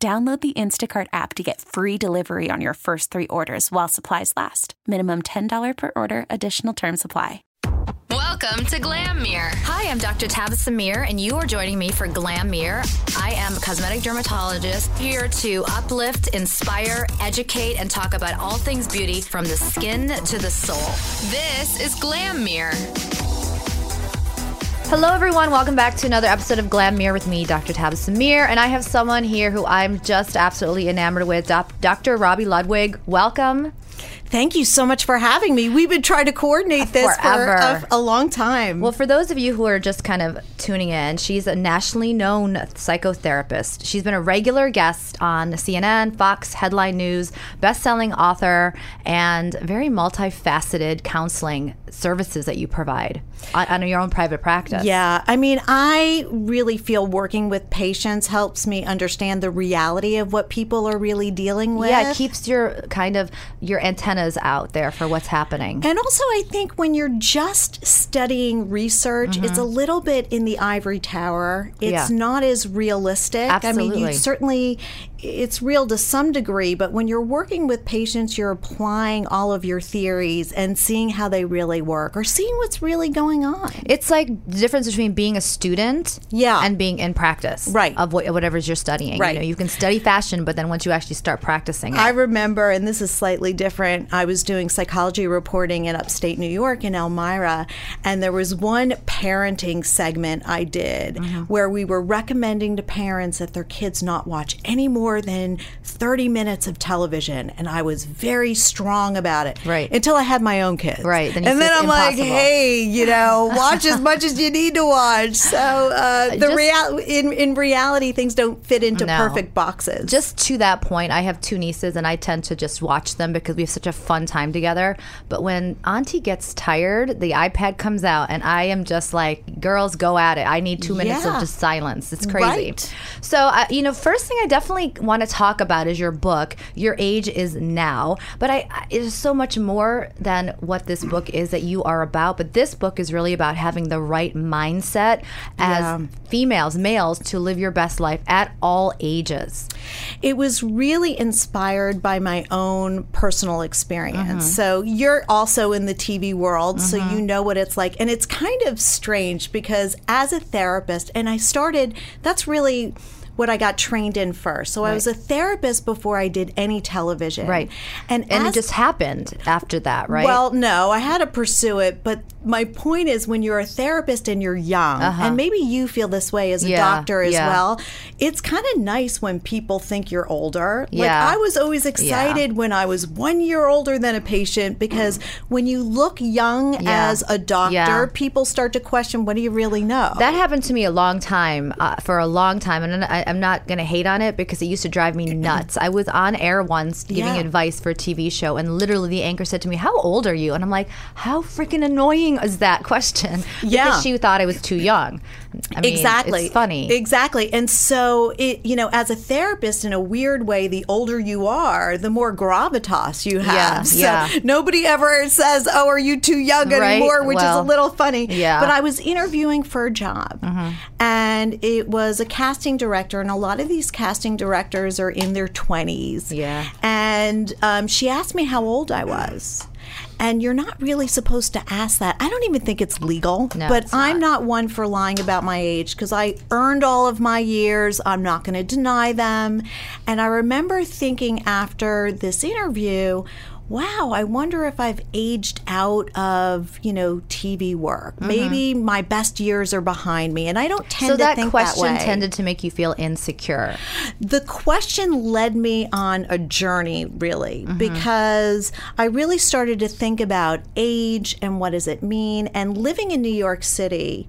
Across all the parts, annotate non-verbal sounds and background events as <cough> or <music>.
Download the Instacart app to get free delivery on your first three orders while supplies last. Minimum $10 per order, additional term supply. Welcome to Glam Mirror. Hi, I'm Dr. Tabitha Mir, and you are joining me for Glam Mirror. I am a cosmetic dermatologist here to uplift, inspire, educate, and talk about all things beauty from the skin to the soul. This is Glam Mirror. Hello, everyone. Welcome back to another episode of Glam Mirror with me, Dr. Tabitha Mir. And I have someone here who I'm just absolutely enamored with, Dr. Robi Ludwig. Welcome. Thank you so much for having me. We've been trying to coordinate this Forever. for a, a long time. Well, for those of you who are just kind of tuning in, she's a nationally known psychotherapist. She's been a regular guest on CNN, Fox, Headline News, best-selling author, and very multifaceted counseling services that you provide on, on your own private practice. yeah, I mean, I really feel working with patients helps me understand the reality of what people are really dealing with. Yeah, it keeps your kind of your antennas out there for what's happening. And also, I think when you're just studying research, it's a little bit in the ivory tower. It's Mm-hmm. Yeah. not as realistic. I mean, you certainly, it's real to some degree, but when you're working with patients, you're applying all of your theories and seeing how they really work or seeing what's really going on. It's like the difference between being a student Yeah. and being in practice Right. of what, whatever's you're studying. Right. You know, you can study fashion, but then once you actually start practicing it, I remember, and this is slightly different. I was doing psychology reporting in upstate New York in Elmira, and there was one parenting segment I did Mm-hmm. where we were recommending to parents that their kids not watch any more than 30 minutes of television. And I was very strong about it. Right. Until I had my own kids. Right, then and then I'm like, hey, you know, <laughs> watch as much as you need to watch. So uh, the Just- real in, in reality, things don't fit into No. perfect boxes. just to that point, I have two nieces and I tend to just watch them because we have such a fun time together. But when Auntie gets tired, the iPad comes out and I am just like, girls, go at it. I need two minutes of just silence. It's crazy. Right. So, uh, you know, first thing I definitely want to talk about is your book. Your age is now, but I, it is so much more than what this book is that you are about. But this book is really about having the right mindset as Yeah. females, males, to live your best life at all ages. It was really inspired by my own personal experience. Mm-hmm. So you're also in the TV world, so you know what it's like. And it's kind of strange because as a therapist, and I started, that's really what I got trained in first. So I was a therapist before I did any television. Right. And, And as it just happened after that, right? well, no, I had to pursue it, but my point is when you're a therapist and you're young, and maybe you feel this way as a Uh-huh. Yeah, doctor as yeah. well, it's kind of nice when people think you're older. Like Yeah. I was always excited when I was one year older than a patient because when you look young Yeah. as a doctor, Yeah. people start to question what do you really know? that happened to me a long time, uh, for a long time, and I, I'm not going to hate on it because it used to drive me <clears throat> nuts. I was on air once giving Yeah. advice for a TV show, and literally the anchor said to me, "How old are you?" And I'm like, "How freaking annoying is that question?" <laughs> Yeah. because she thought I was too young. I mean, exactly. it's funny. Exactly. And so it you know, as a therapist in a weird way, the older you are, the more gravitas you have. Yeah, <laughs> so yeah. nobody ever says, Oh, are you too young Right, anymore? Which is a little funny. yeah. Mm-hmm. But I was interviewing for a job and it was a casting director and a lot of these casting directors are in their twenties. Yeah. And um, she asked me how old I was. And you're not really supposed to ask that. I don't even think it's legal. No, but it's I'm not. not one for lying about my age because I earned all of my years. I'm not going to deny them. And I remember thinking after this interview, wow, I wonder if I've aged out of, you know, TV work. Maybe my best years are behind me. And I don't tend so to that think question that way. tended to make you feel insecure. The question led me on a journey, really, Mm-hmm. because I really started to think about age and what does it mean. And living in New York City,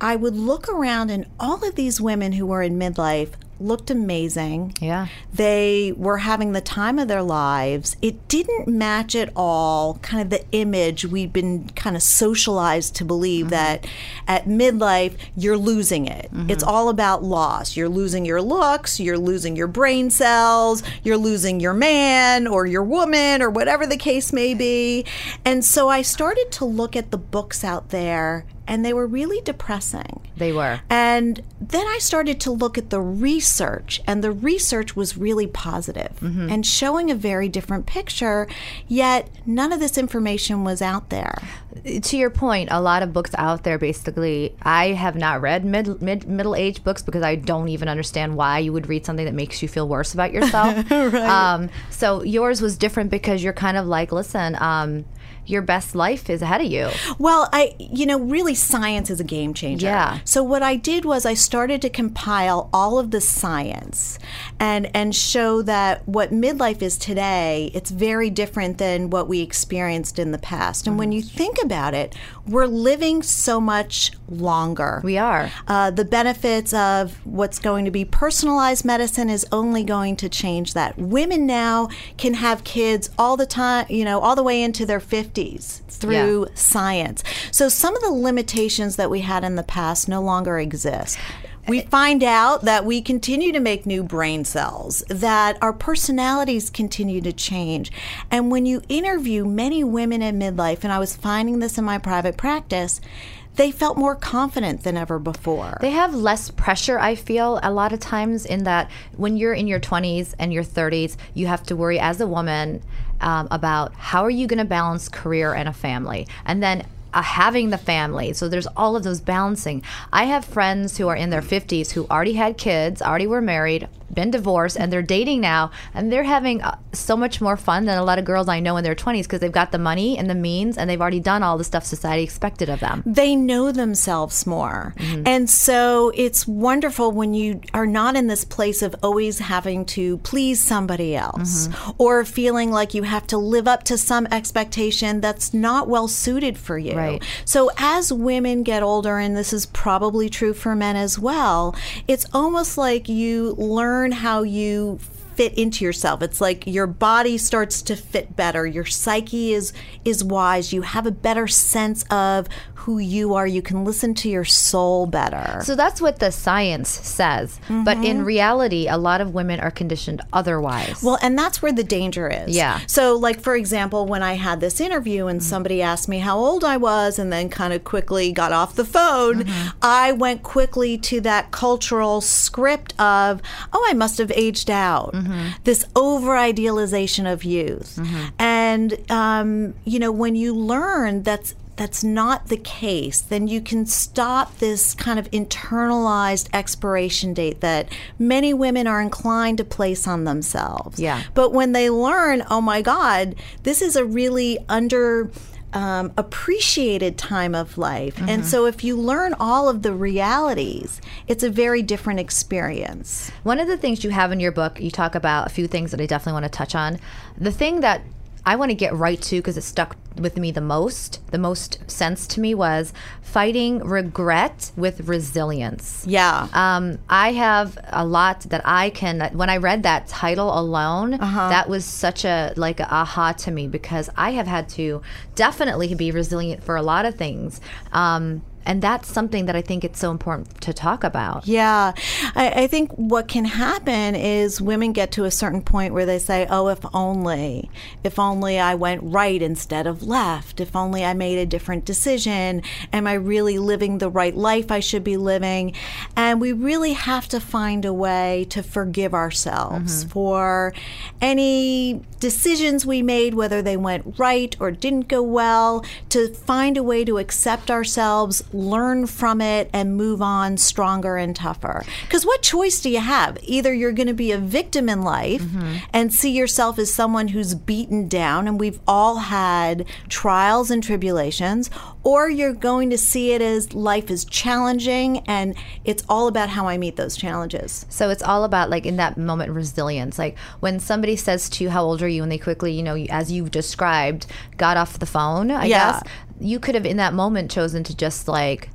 I would look around and all of these women who were in midlife looked amazing. Yeah. They were having the time of their lives. It didn't match at all kind of the image we've been kind of socialized to believe Mm-hmm. that at midlife you're losing it. It's all about loss. You're losing your looks, you're losing your brain cells, you're losing your man or your woman or whatever the case may be. And so I started to look at the books out there and they were really depressing. They were. And then I started to look at the research, and the research was really positive and showing a very different picture, yet none of this information was out there. to your point, a lot of books out there basically I have not read mid, mid middle age books because I don't even understand why you would read something that makes you feel worse about yourself. <laughs> um, so yours was different because you're kind of like, listen, um, your best life is ahead of you. Well, I, you know, really science is a game changer. Yeah. So what I did was I started to compile all of the science and and show that what midlife is today, it's very different than what we experienced in the past. And when you think about it, we're living so much longer. We are. Uh, the benefits of what's going to be personalized medicine is only going to change that. Women now can have kids all the time, you know, all the way into their 50s through science. So some of the limitations that we had in the past no longer exist. We eh. find out that we continue to make new brain cells, that our personalities continue to change. And when you interview many women in midlife, and I was finding this in my private practice, they felt more confident than ever before. They have less pressure, I feel, a lot of times, in that when you're in your 20s and your 30s, you have to worry as a woman um, about how are you going to balance career and a family. And then uh, having the family. So there's all of those balancing. I have friends who are in their 50s who already had kids, already were married, been divorced, and they're dating now, and they're having uh, so much more fun than a lot of girls I know in their 20s because they've got the money and the means and they've already done all the stuff society expected of them. they know themselves more. And so it's wonderful when you are not in this place of always having to please somebody else or feeling like you have to live up to some expectation that's not well suited for you. Right. So as women get older, and this is probably true for men as well, it's almost like you learn how you fit into yourself. It's like your body starts to fit better. Your psyche is is wise. You have a better sense of who you are. You can listen to your soul better. So that's what the science says. But in mm-hmm. reality, a lot of women are conditioned otherwise. Well, and that's where the danger is. Yeah. So, like, for example, when I had this interview and mm-hmm. somebody asked me how old I was and then kind of quickly got off the phone, mm-hmm. I went quickly to that cultural script of, oh, I must have aged out. This over idealization of youth. And, um, you know, when you learn that's that's not the case, then you can stop this kind of internalized expiration date that many women are inclined to place on themselves. Yeah. But when they learn, oh my God, this is a really under um, appreciated time of life. And so if you learn all of the realities, it's a very different experience. One of the things you have in your book, you talk about a few things that I definitely want to touch on. The thing that I want to get right to because it stuck with me the most, the most sense to me was fighting regret with resilience. Yeah. Um, I have a lot that I can. When I read that title alone, that was such a like a aha to me because I have had to definitely be resilient for a lot of things. Um, and that's something that I think it's so important to talk about. Yeah. I, I think what can happen is women get to a certain point where they say, oh, if only, if only I went right instead of left, if only I made a different decision. Am I really living the right life I should be living? And we really have to find a way to forgive ourselves mm-hmm. for any decisions we made, whether they went right or didn't go well, to find a way to accept ourselves, learn from it, and move on stronger and tougher. Because what choice do you have? Either you're going to be a victim in life mm-hmm. and see yourself as someone who's beaten down, and we've all had trials and tribulations, or you're going to see it as life is challenging and it's all about how I meet those challenges. So it's all about like in that moment resilience. Like when somebody says to you, "How old are you?" and they quickly, you know, as you've described, got off the phone. I Yeah. guess you could have in that moment chosen to just like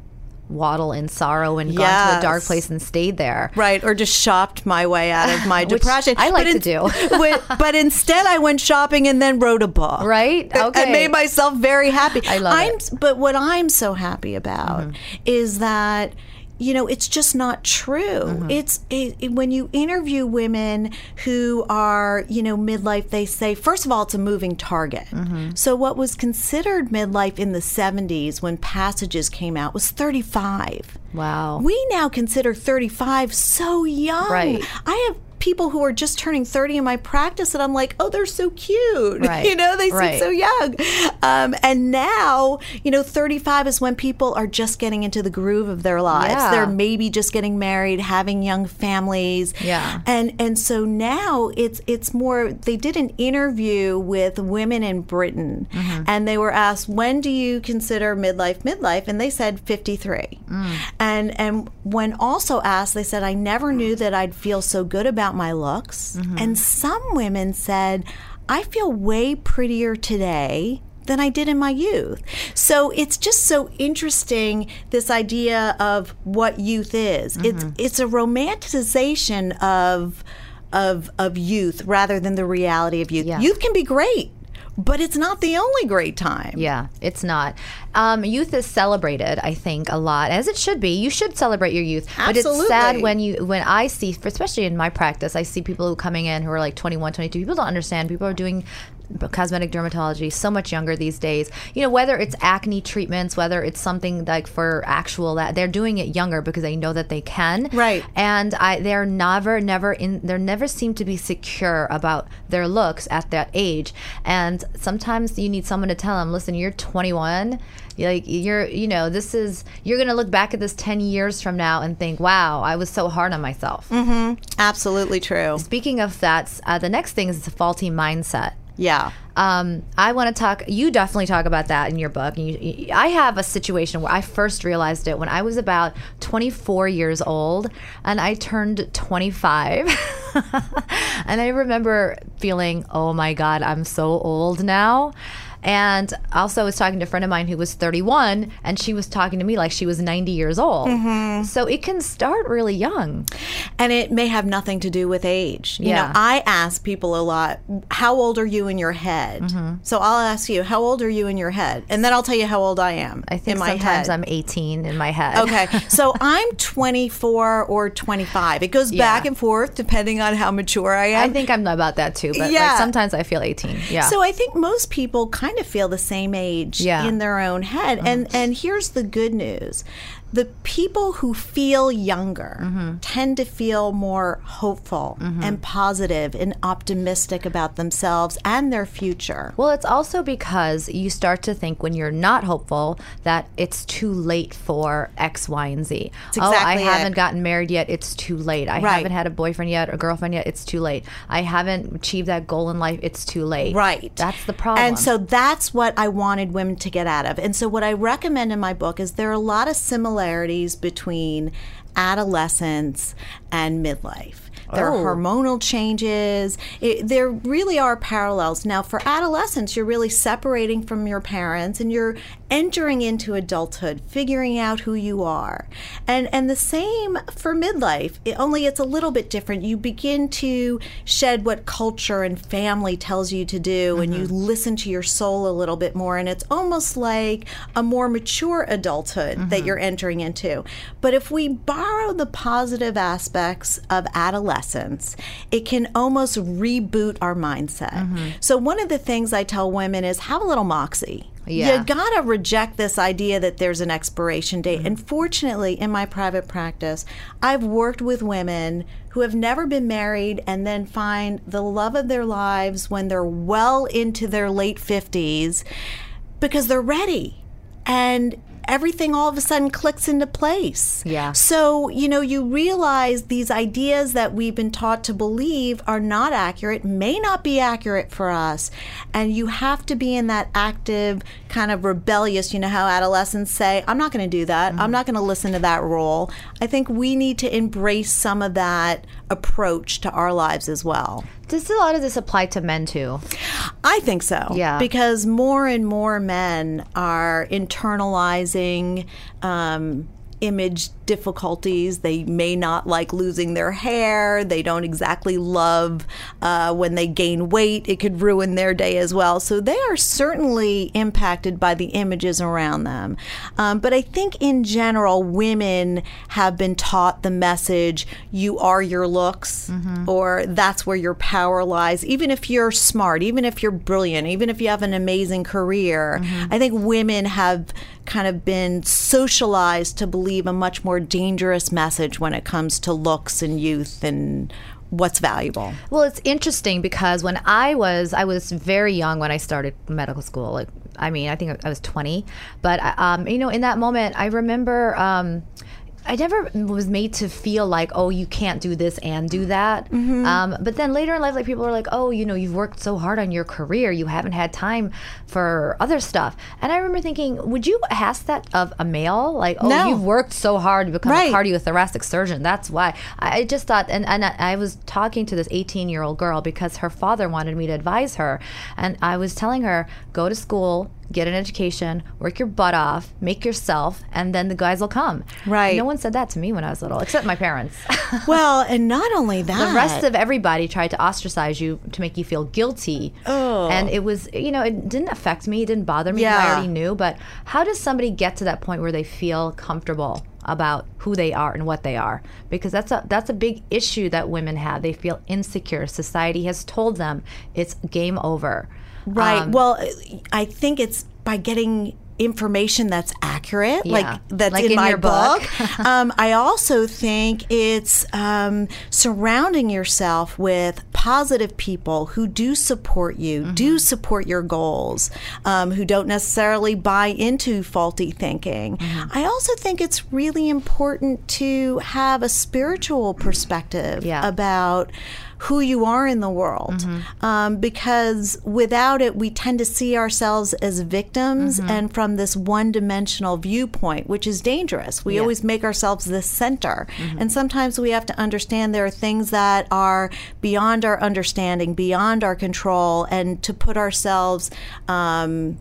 waddle in sorrow and gone to a dark place and stayed there. Right, or just shopped my way out of my <sighs> depression. I like But to do. <laughs> but instead, I went shopping and then wrote a book. Right? <laughs> I- I made myself very happy. I love I'm, it. Mm-hmm. But what I'm so happy about is that. You know, it's just not true. Mm-hmm. It's it, it- when you interview women who are, you know, midlife, they say, first of all, it's a moving target. Mm-hmm. So, what was considered midlife in the 70s when passages came out was 35. Wow. We now consider 35 so young. Right. I have people who are just turning 30 in my practice and I'm like, oh, they're so cute. <laughs> Right. You know, they seem Right. so young. Um, and now, you know, 35 is when people are just getting into the groove of their lives. Yeah. They're maybe just getting married, having young families. Yeah. And and so now it's it's more they did an interview with women in Britain Mm-hmm. and they were asked when do you consider midlife midlife and they said 53. Mm. And and when also asked they said I never knew that I'd feel so good about my looks. Mm-hmm. And some women said I feel way prettier today than I did in my youth. So it's just so interesting this idea of what youth is. It's Mm-hmm. it's a romanticization of of of youth rather than the reality of youth. Yeah. Youth can be great, but it's not the only great time. Yeah, it's not. Um, youth is celebrated, I think, a lot, as it should be. You should celebrate your youth, but it's sad when you when I see, especially in my practice, I see people who coming in who are like 21, 22. People don't understand. People are doing cosmetic dermatology so much younger these days. You know, whether it's acne treatments, whether it's something like for actual that they're doing it younger because they know that they can. Right. And I they're never never in they're never seem to be secure about their looks at that age. And sometimes you need someone to tell them, "Listen, you're 21. Like you're you know, this is you're going to look back at this 10 years from now and think, "Wow, I was so hard on myself." Absolutely true. Speaking of that, uh, the next thing is the faulty mindset. Yeah. Um, I want to talk. You definitely talk about that in your book. And you, you- I have a situation where I first realized it when I was about 24 years old, and I turned 25. <laughs> and I remember feeling, "Oh my God, I'm so old now." And also, I was talking to a friend of mine who was 31, and she was talking to me like she was 90 years old. So it can start really young. And it may have nothing to do with age. You Yeah. know, I ask people a lot, how old are you in your head? Mm-hmm. So I'll ask you, how old are you in your head? And then I'll tell you how old I am I think in my sometimes head. I'm 18 in my head. Okay, <laughs> so I'm 24 or 25. It goes back and forth depending on how mature I am. I think I'm about that too, but Yeah. like sometimes I feel 18. Yeah. So I think most people kind of feel the same age Yeah. In their own head. And and here's the good news. The people who feel younger Mm-hmm. tend to feel more hopeful and positive and optimistic about themselves and their future. Well, it's also because you start to think when you're not hopeful that it's too late for X, Y, and Z. oh, I it. haven't gotten married yet. It's too late. I Right. haven't had a boyfriend yet or girlfriend yet. It's too late. I haven't achieved that goal in life. It's too late. Right. That's the problem. And so that's what I wanted women to get out of. And so what I recommend in my book is there are a lot of similarities between adolescence and midlife. There Oh. are hormonal changes. It, there really are parallels. Now, for adolescence, you're really separating from your parents and you're entering into adulthood, figuring out who you are. And and the same for midlife, it, only it's a little bit different. You begin to shed what culture and family tells you to do and you mm-hmm. listen to your soul a little bit more and it's almost like a more mature adulthood that mm-hmm. you're entering into. But if we borrow the positive aspects of adolescence, it can almost reboot our mindset. Mm-hmm. So one of the things I tell women is have a little moxie. Yeah. You gotta reject this idea that there's an expiration date. Mm-hmm. And fortunately, in my private practice, I've worked with women who have never been married and then find the love of their lives when they're well into their late 50s because they're ready. And everything all of a sudden clicks into place. Yeah. So, you know, you realize these ideas that we've been taught to believe are not accurate, may not be accurate for us. And you have to be in that active, kind of rebellious, you know, how adolescents say, I'm not going to do that. I'm mm-hmm. not going to listen to that role. I think we need to embrace some of that approach to our lives as well. Does a lot of this apply to men too? I think so. Yeah. Because more and more men are internalizing um, image difficulties. They may not like losing their hair. They don't exactly love uh, when they gain weight. It could ruin their day as well. So they are certainly impacted by the images around them. Um, but I think in general, women have been taught the message you are your looks, or that's where your power lies. Even if you're smart, even if you're brilliant, even if you have an amazing career, I think women have kind of been socialized to believe a much more dangerous message when it comes to looks and youth and what's valuable. Well, it's interesting because when I was, I was very young when I started medical school. Like, I mean, I think I was 20, but um, you know, in that moment, I remember. Um, I never was made to feel like, oh, you can't do this and do that. Um, but then later in life, like people are like, oh, you know, you've worked so hard on your career, you haven't had time for other stuff. And I remember thinking, would you ask that of a male? Like, oh, No. you've worked so hard to become Right. a cardiothoracic surgeon. That's why. I just thought, and, and I I was talking to this 18 year old girl because her father wanted me to advise her. And I was telling her, go to school, get an education, work your butt off, make yourself, and then the guys will come. Right. No one said that to me when I was little, except my parents. <laughs> Well, and not only that, the rest of everybody tried to ostracize you to make you feel guilty. Oh. And it was, you know, it didn't affect me, it didn't bother me. Yeah. I already knew. But how does somebody get to that point where they feel comfortable about who they are and what they are? Because that's a that's a big issue that women have. They feel insecure. Society has told them it's game over. Right. Um, well, I think it's by getting information that's accurate, Yeah. like that's Like in, in my your book. <laughs> um, I also think it's um, surrounding yourself with positive people who do support you, Mm-hmm. do support your goals, um, who don't necessarily buy into faulty thinking. Mm-hmm. I also think it's really important to have a spiritual perspective Yeah. about who you are in the world Mm-hmm. um, because without it we tend to see ourselves as victims Mm-hmm. and from this one-dimensional viewpoint which is dangerous we Yeah. always make ourselves the center Mm-hmm. and sometimes we have to understand there are things that are beyond our understanding beyond our control and to put ourselves um,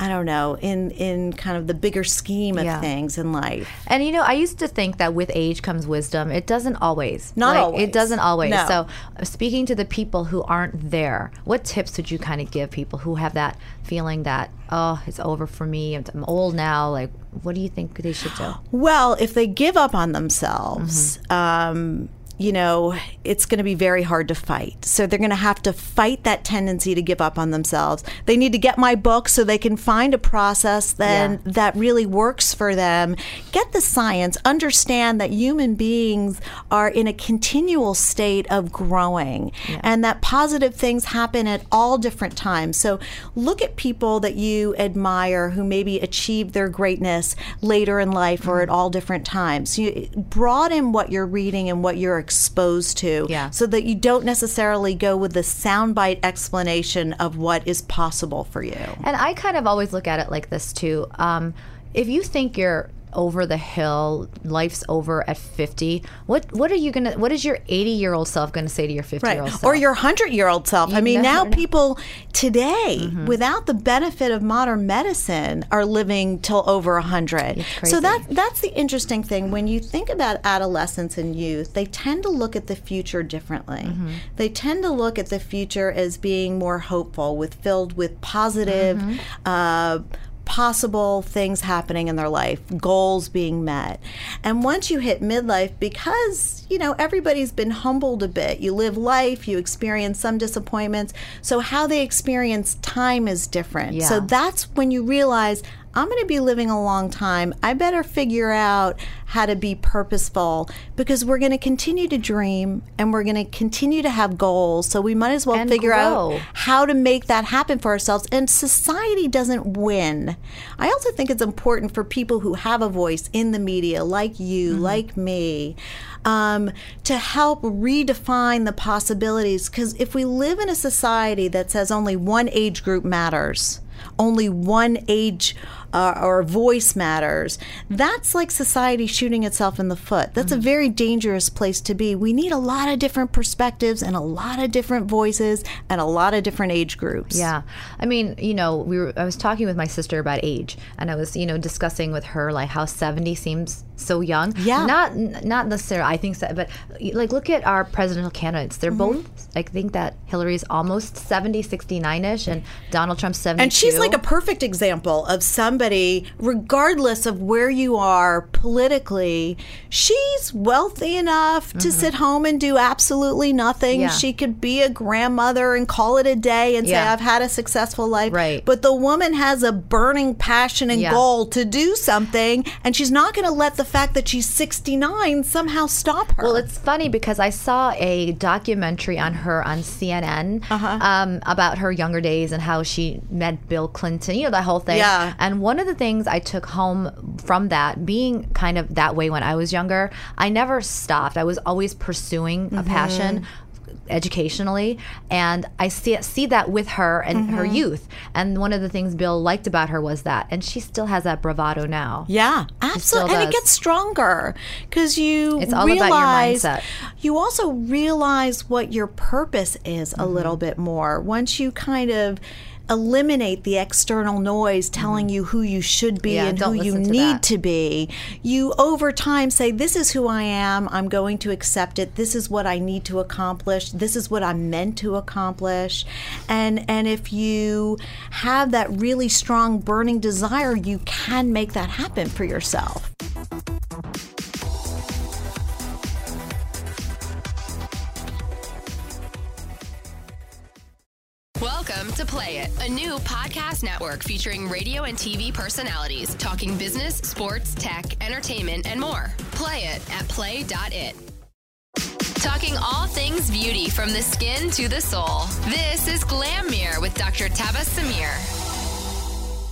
I don't know in in kind of the bigger scheme of Yeah. things in life. And you know, I used to think that with age comes wisdom. It doesn't always. Not Like, always. It doesn't always. No. So, uh, speaking to the people who aren't there, what tips would you kind of give people who have that feeling that oh, it's over for me. I'm, I'm old now. Like, what do you think they should do? Well, if they give up on themselves, Mm-hmm. um, you know, it's going to be very hard to fight. So they're going to have to fight that tendency to give up on themselves. They need to get my book so they can find a process then Yeah. that really works for them. Get the science, understand that human beings are in a continual state of growing and that positive things happen at all different times. So look at people that you admire who maybe achieved their greatness later in life or mm-hmm. at all different times. You broaden what you're reading and what you're exposed to Yeah. so that you don't necessarily go with the soundbite explanation of what is possible for you. And I kind of always look at it like this too. Um, if you think you're over the hill, life's over at 50, what what are you going to what is your 80-year-old self going to say to your 50-year-old self? Or your 100 year old self. I mean, now know. people today, without the benefit of modern medicine, are living till over 100. So that, that's the interesting thing. When you think about adolescence and youth, they tend to look at the future differently. Mm-hmm. They tend to look at the future as being more hopeful, with filled with positive, Mm-hmm. uh, possible things happening in their life, goals being met. And once you hit midlife, because, you know, everybody's been humbled a bit, you live life, you experience some disappointments. So how they experience time is different. Yeah. So that's when you realize I'm going to be living a long time. I better figure out how to be purposeful because we're going to continue to dream and we're going to continue to have goals. So we might as well And figure grow. out how to make that happen for ourselves. And society doesn't win. I also think it's important for people who have a voice in the media, like you, like me, um, to help redefine the possibilities. Because if we live in a society that says only one age group matters, only one age uh, or voice matters, that's like society shooting itself in the foot. That's a very dangerous place to be. We need a lot of different perspectives and a lot of different voices and a lot of different age groups. Yeah. I mean, you know, we were I was talking with my sister about age and I was, you know, discussing with her like how 70 seems so young. Yeah. Not not necessarily I think so, but like look at our presidential candidates. They're Mm-hmm. both I think that Hillary's almost 70, 69ish and Donald Trump's 72. And she's like a perfect example of somebody, regardless of where you are politically, she's wealthy enough to sit home and do absolutely nothing. Mm-hmm. Yeah. She could be a grandmother and call it a day and say, I've had a successful life. Right. But the woman has a burning passion and Yeah. goal to do something, and she's not going to let the fact that she's 69 somehow stop her. Well, it's funny because I saw a documentary on her on CNN Uh-huh. um, about her younger days and how she met Bill Clinton, you know, that whole thing. Yeah. And one of the things I took home from that, being kind of that way when I was younger, I never stopped. I was always pursuing Mm-hmm. a passion educationally and i see see that with her and her Mm-hmm. youth and one of the things bill liked about her was that and she still has that bravado now Yeah, absolutely. And it gets stronger because you It's all about your mindset. You also realize what your purpose is a little Mm-hmm. bit more once you kind of eliminate the external noise telling you who you should be Mm-hmm. Yeah, and who you to need that. to be. You over time say this is who I am. I'm going to accept it. This is what I need to accomplish. This is what I'm meant to accomplish. And and if you have that really strong burning desire, you can make that happen for yourself. To Play It, a new podcast network featuring radio and TV personalities talking business, sports, tech, entertainment, and more. Play it at play.it. Talking all things beauty from the skin to the soul. This is Glam with Dr. Tabitha Mir.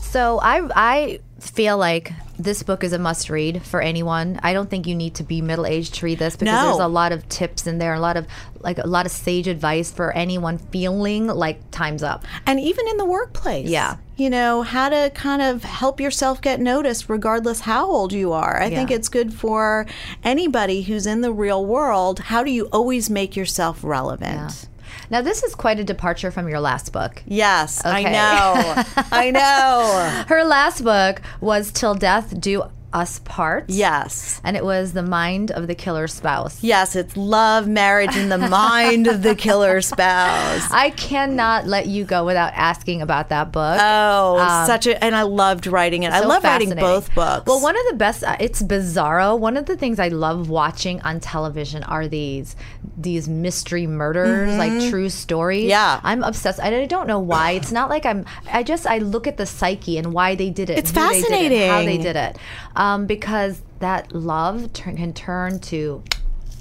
So I I feel like this book is a must read for anyone. I don't think you need to be middle aged to read this because No. there's a lot of tips in there, a lot of like a lot of sage advice for anyone feeling like time's up. And even in the workplace. Yeah. You know, how to kind of help yourself get noticed regardless how old you are. I think it's good for anybody who's in the real world. How do you always make yourself relevant? Now this is quite a departure from your last book. Yes, I know. I <laughs> know. Her last book was Till Death Do Us Part. Yes. And it was The Mind of the Killer Spouse. Yes, it's love, marriage, and the <laughs> mind of the killer spouse. I cannot let you go without asking about that book. Oh, such a, and I loved writing it. I Um, love writing both books. Well, one of the best. uh, It's bizarro. One of the things I love watching on television are these these mystery murders, like true stories. Mm-hmm. Yeah. I'm obsessed. I, I don't know why. It's not like I'm. I just I look at the psyche and why they did it. It's fascinating. they did it, how they did it, um, Um, because that love can turn to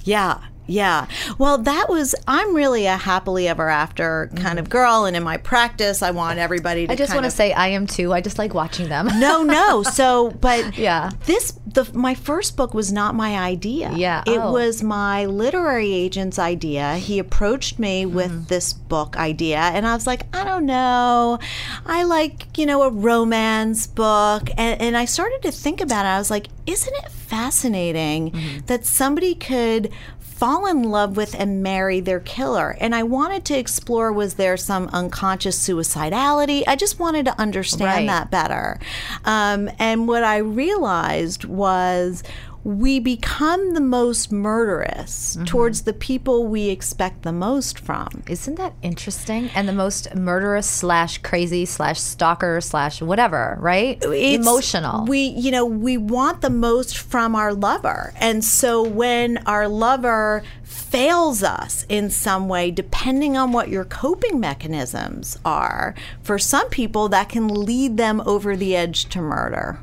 Yeah. Yeah. Well, that was, I'm really a happily ever after kind of girl. And in my practice, I want everybody to Mm-hmm. I just want to say I am too. I just like watching them. No, no. <laughs> So, but Yeah. this the my first book was not my idea. Yeah. it Oh. was my literary agent's idea. He approached me Mm-hmm. with this book idea, and I was like, I don't know, I like you know a romance book, and and I started to think about it. I was like, isn't it fascinating Mm-hmm. that somebody could fall in love with and marry their killer. And I wanted to explore was there some unconscious suicidality? I just wanted to understand Right. that better. Um, and what I realized was we become the most murderous Mm-hmm. towards the people we expect the most from. Isn't that interesting? And the most murderous slash crazy slash stalker slash whatever, right? It's- Emotional. We, you know, we want the most from our lover. And so when our lover fails us in some way, depending on what your coping mechanisms are, for some people that can lead them over the edge to murder.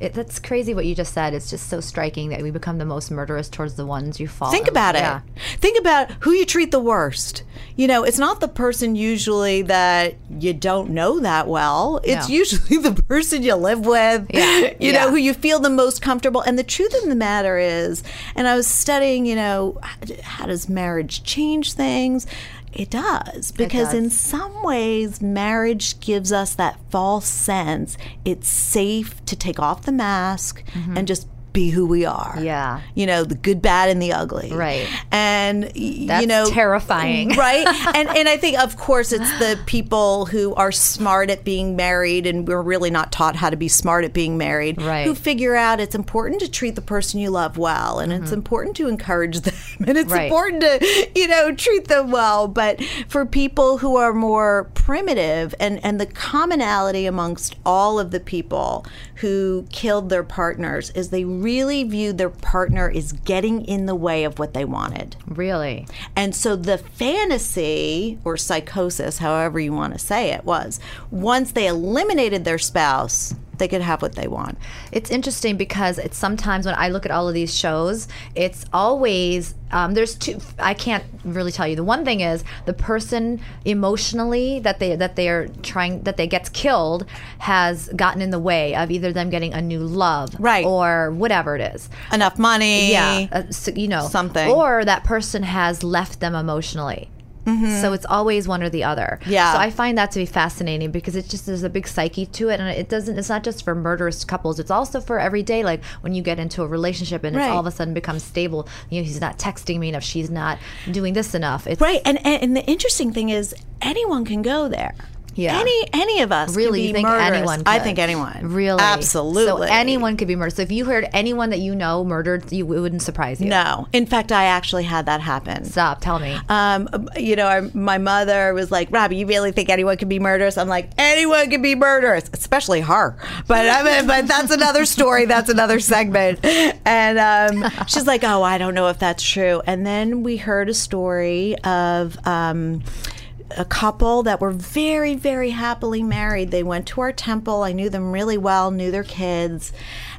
It, that's crazy what you just said. It's just so striking that we become the most murderous towards the ones you fall. Think in- about it. Think about who you treat the worst. You know, it's not the person usually that you don't know that well. It's No. usually <laughs> the person you live with, Yeah, <laughs> you know, yeah. who you feel the most comfortable. And the truth of the matter is, and I was studying, you know, how does marriage change things? It does because does. in some ways marriage gives us that false sense it's safe to take off the mask and mm-hmm. just be who we are. Mm-hmm. Yeah. You know, the good, bad and the ugly. Right. And y- you know terrifying. <laughs> Right? and and I think of course it's the people who are smart at being married and we're really not taught how to be smart at being married Right. who figure out it's important to treat the person you love well and it's important to encourage them <laughs> and it's Mm-hmm. Right. important to you know treat them well but for people who are more primitive and and the commonality amongst all of the people who killed their partners is they really viewed their partner as getting in the way of what they wanted Really? and so the fantasy or psychosis, however you want to say it, was once they eliminated their spouse, they could have what they want. It's interesting because it's sometimes when I look at all of these shows, it's always um, there's two. I can't really tell you. The one thing is the person emotionally that they that they are trying that they gets killed has gotten in the way of either them getting a new love, Right. or whatever it is. Enough money. Yeah, uh, so, you know Something. or that person has left them emotionally. So it's always one or the other. Mm-hmm. Yeah. So I find that to be fascinating because it just there's a big psyche to it, and it doesn't. It's not just for murderous couples. It's also for every day. Like when you get into a relationship and Right. it's all of a sudden becomes stable. You know, he's not texting me enough. She's not doing this enough. It's Right. And, and and the interesting thing is anyone can go there. Yeah. Any any of us Really, think murderous. anyone? I think anyone. Really, Absolutely. So anyone could be murdered. So if you heard anyone that you know murdered, you, it wouldn't surprise you. No. In fact, I actually had that happen. Stop. Tell me. Um, you know, my mother was like, "Robi, you really think anyone could be murderous?" I'm like, "Anyone can be murderous, especially her." But I mean, but that's another story. That's another segment. And um, she's like, "Oh, I don't know if that's true." And then we heard a story of. Um, a couple that were very, very happily married. They went to our temple. I knew them really well, knew their kids.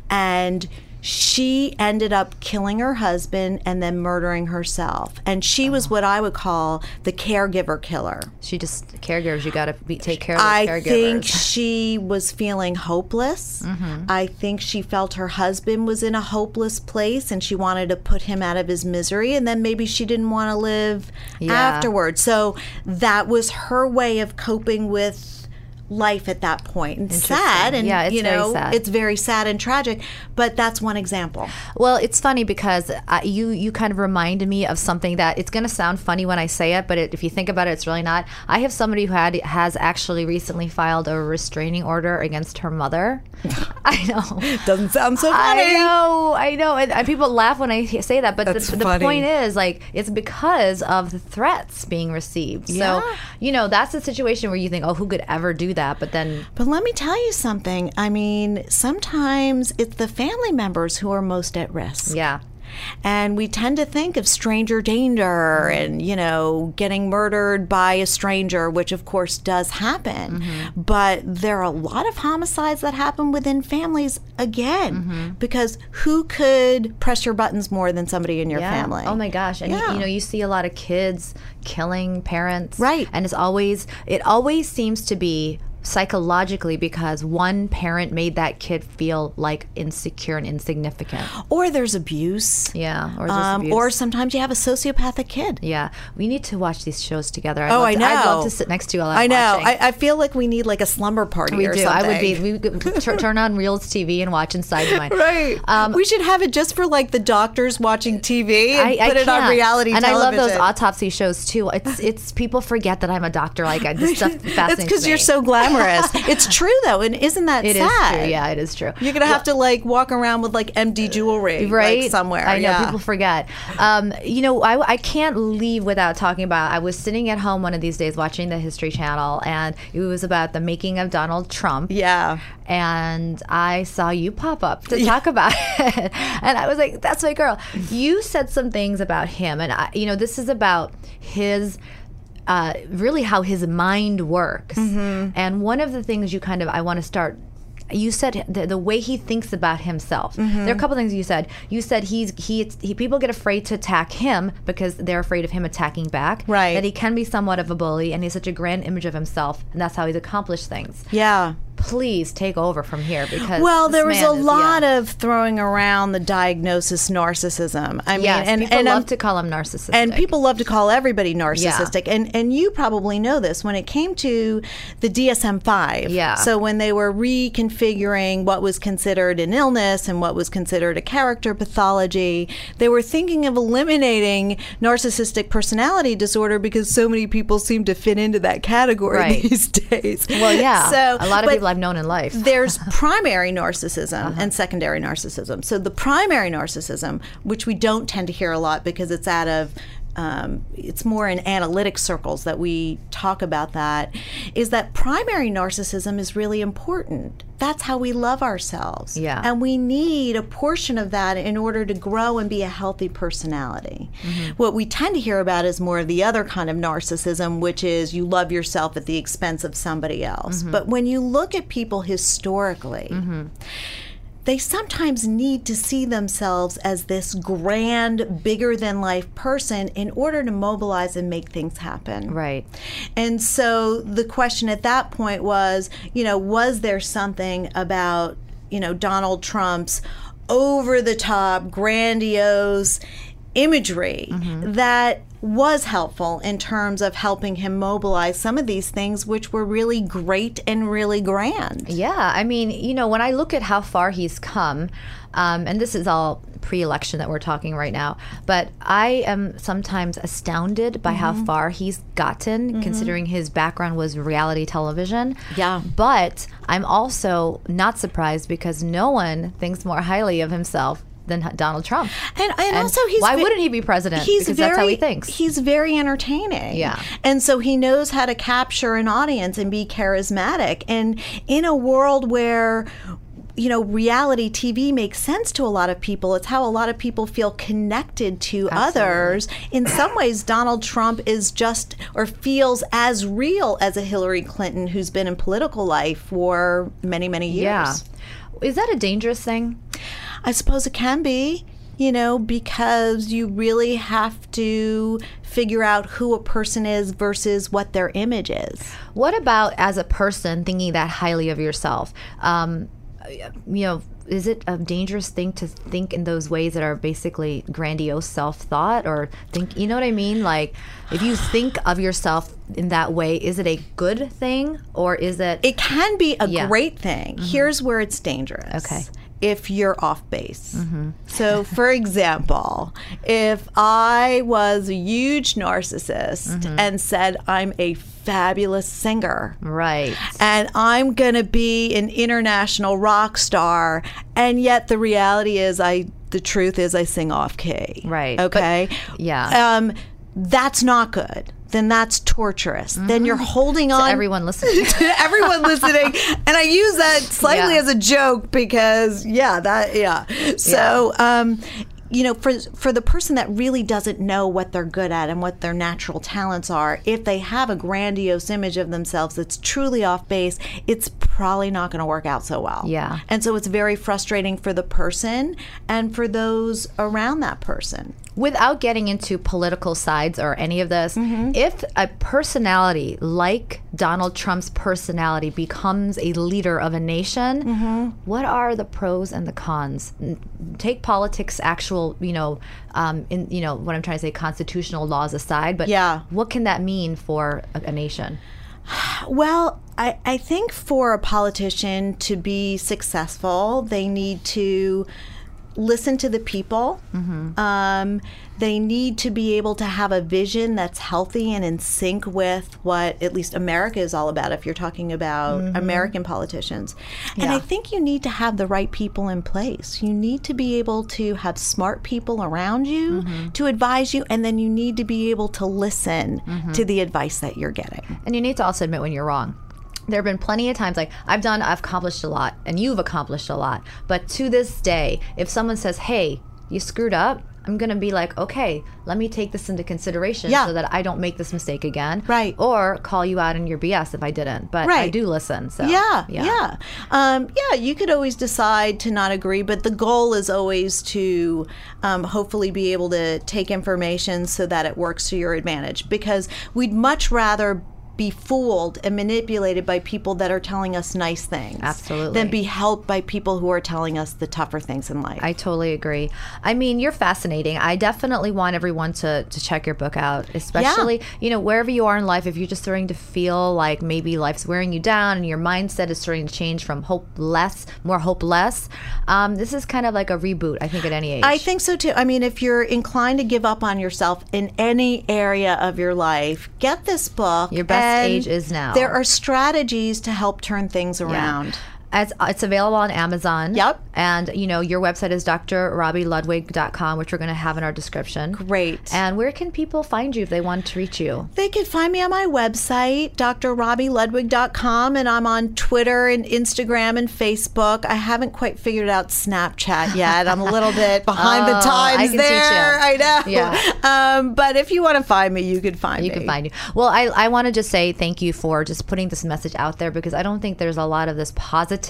And she ended up killing her husband and then murdering herself. And she was what I would call the caregiver killer. she just caregivers. You got to take care of the I caregivers. think <laughs> she was feeling hopeless. Mm-hmm. I think she felt her husband was in a hopeless place and she wanted to put him out of his misery. And then maybe she didn't want to live Yeah. afterwards. So that was her way of coping with life at that point and sad and Yeah, it's you very know sad. it's very sad and tragic but that's one example Well, it's funny because uh, you you kind of reminded me of something that it's going to sound funny when I say it, but it, if you think about it, it's really not. I have somebody who had has actually recently filed a restraining order against her mother. <laughs> I know. doesn't sound so funny I know, I know, and, and people laugh when I say that. But That's the, the point is, like, it's because of the threats being received. Yeah. So, you know, that's a situation where you think, oh, who could ever do that? But then, But let me tell you something. I mean, sometimes it's the family members who are most at risk. yeah, And we tend to think of stranger danger and, you know, getting murdered by a stranger, which of course does happen. Mm-hmm. But there are a lot of homicides that happen within families again, Mm-hmm. because who could press your buttons more than somebody in your yeah. family? Oh my gosh! And you, Yeah. you know, you see a lot of kids killing parents, Right. And it's always it always seems to be psychologically because one parent made that kid feel like insecure and insignificant. Or there's abuse. Yeah, or Um, abuse. or sometimes you have a sociopathic kid. yeah, we need to watch these shows together. I'd Oh, I to- know. I'd love to sit next to you I know. I, I feel like we need like a slumber party we or do. something. I would be. We could <laughs> tur- turn on Reelz TV and watch Inside Your Mind. <laughs> Right. Um, we should have it just for like the doctors watching TV and I, I put it on reality and I love those autopsy shows too. It's it's people forget that I'm a doctor. Like I, this <laughs> stuff fascinates It's because you're so glamorous. <laughs> it's true though, and isn't that It is sad? true. Yeah, it is true. You're gonna have to like walk around with like MD jewelry, right like, somewhere. I know yeah. people forget. Um, you know, I, I can't leave without talking about. I was sitting at home one of these days watching the History Channel, and it was about the making of Donald Trump. Yeah. and I saw you pop up to talk about <laughs> it, and I was like, "That's my girl." You said some things about him, and I, you know, this is about his. Uh, really, how his mind works, and one of the things you kind of I want to start. You said the, the way he thinks about himself. There are a couple things you said. You said he's he, he people get afraid to attack him because they're afraid of him attacking back. Right. That he can be somewhat of a bully, and he's such a grand image of himself, and that's how he's accomplished things Yeah. Please take over from here because Well, there was a is- lot yeah. of throwing around the diagnosis narcissism. I mean, and, people and love I'm- to call him narcissistic. and people love to call everybody narcissistic and and you probably know this when it came to the DSM-5 Yeah. so when they were reconfiguring what was considered an illness and what was considered a character pathology they were thinking of eliminating narcissistic personality disorder because so many people seem to fit into that category Right. <laughs> these days well, yeah, so a lot of but- people I've known in life. there's <laughs> primary narcissism Uh-huh. and secondary narcissism. So the primary narcissism, which we don't tend to hear a lot because it's out of um, it's more in analytic circles that we talk about that is that primary narcissism is really important that's how we love ourselves Yeah. and we need a portion of that in order to grow and be a healthy personality Mm-hmm. what we tend to hear about is more of the other kind of narcissism which is you love yourself at the expense of somebody else Mm-hmm. but when you look at people historically they sometimes need to see themselves as this grand, bigger than life person in order to mobilize and make things happen. Right. And so the question at that point was, you know, was there something about, you know, Donald Trump's over the top, grandiose imagery mm-hmm. that was helpful in terms of helping him mobilize some of these things which were really great and really grand. Yeah, I mean, you know, when I look at how far he's come, um, and this is all pre-election that we're talking right now, but I am sometimes astounded by how Mm-hmm. far he's gotten, considering his background was reality television. Yeah. but I'm also not surprised because no one thinks more highly of himself than Donald Trump. And, and, also, he's why ve- wouldn't he be president? He's because very, that's how he thinks. He's very entertaining. Yeah. And so he knows how to capture an audience and be charismatic. And in a world where you know, reality TV makes sense to a lot of people. It's how a lot of people feel connected to others. In some ways, Donald Trump is just or feels as real as a Hillary Clinton who's been in political life for many, many years. yeah, is that a dangerous thing? I suppose it can be, you know, because you really have to figure out who a person is versus what their image is. What about as a person thinking that highly of yourself? Um, you know, is it a dangerous thing to think in those ways that are basically grandiose self thought or think, you know what I mean? Like, if you think of yourself in that way, is it a good thing or is it. It can be a Yeah. Mm-hmm. great thing. Here's where it's dangerous. Okay. If you're off base. So, for example, if I was a huge narcissist Mm-hmm. and said, I'm a fabulous singer, right. and I'm going to be an international rock star. And yet the reality is I the truth is I sing off key. Right. But- Okay. yeah. Um that's not good. Then that's torturous. Then you're holding on Everyone listening. <laughs> to everyone listening. <laughs> And I use that slightly Yeah. as a joke because yeah, that yeah. So um you know, for for the person that really doesn't know what they're good at and what their natural talents are, if they have a grandiose image of themselves that's truly off base, it's probably not going to work out so well. Yeah. And so it's very frustrating for the person and for those around that person. Without getting into political sides or any of this, Mm-hmm. if a personality like Donald Trump's personality becomes a leader of a nation, Mm-hmm. what are the pros and the cons? Take politics, actual, you know, um, in you know what I'm trying to say, constitutional laws aside, but Yeah. what can that mean for a, a nation? <sighs> Well, I, I think for a politician to be successful, they need to listen to the people. Mm-hmm. Um, they need to be able to have a vision that's healthy and in sync with what at least America is all about, if you're talking about mm-hmm. American politicians. And I think you need to have the right people in place. You need to be able to have smart people around you mm-hmm. to advise you, and then you need to be able to listen to the advice that you're getting. And you need to also admit when you're wrong. There have been plenty of times like I've done, I've accomplished a lot, and you've accomplished a lot. But to this day, if someone says, "Hey, you screwed up," I'm gonna be like, "Okay, let me take this into consideration Yeah. so that I don't make this mistake again." Right. Or call you out in your BS if I didn't. But I do listen. So Yeah, yeah, Um, yeah. You could always decide to not agree, but the goal is always to um, hopefully be able to take information so that it works to your advantage. Because we'd much rather be fooled and manipulated by people that are telling us nice things. Absolutely. Than be helped by people who are telling us the tougher things in life. I totally agree. I mean, you're fascinating. I definitely want everyone to, to check your book out, especially, you know, wherever you are in life, if you're just starting to feel like maybe life's wearing you down and your mindset is starting to change from hopeless, more hopeless, um, this is kind of like a reboot, I think, at any age. I think so too. I mean, if you're inclined to give up on yourself in any area of your life, get this book. Your best age is now. There are strategies to help turn things around. As, it's available on Amazon. Yep. And, you know, your website is drrobiludwig.com, which we're going to have in our description. Great. And where can people find you if they want to reach you? They can find me on my website, drrobiludwig.com, and I'm on Twitter and Instagram and Facebook. I haven't quite figured out Snapchat yet. I'm a little <laughs> bit behind the Oh, times I there. you. I know. Yeah. Um, but if you want to find me, you can find You me. can find you. Well, I, I want to just say thank you for just putting this message out there because I don't think there's a lot of this positive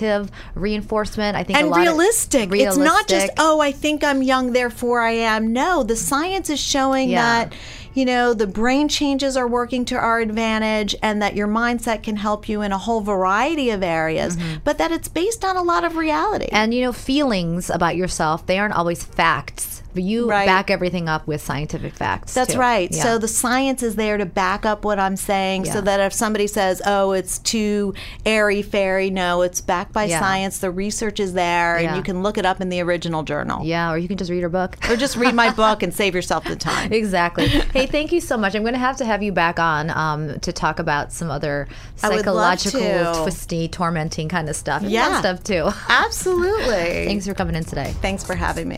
reinforcement. I think and a lot realistic. Of, It's not just oh, I think I'm young, therefore I am. No, the science is showing Yeah. that you know the brain changes are working to our advantage, and that your mindset can help you in a whole variety of areas. But that it's based on a lot of reality. Mm-hmm. And you know, feelings about yourself, they aren't always facts. But you Right. back everything up with scientific facts. That's too. right. Yeah. So the science is there to back up what I'm saying so that if somebody says, oh, it's too airy fairy, no, it's backed by Yeah. science. The research is there, Yeah. and you can look it up in the original journal. yeah, or you can just read her book. Or just read my <laughs> book and save yourself the time. Exactly. <laughs> Hey, thank you so much. I'm going to have to have you back on um, to talk about some other I would love psychological, twisty, tormenting kind of stuff. and Yeah. stuff too. <laughs> Absolutely. Thanks for coming in today. Thanks for having me.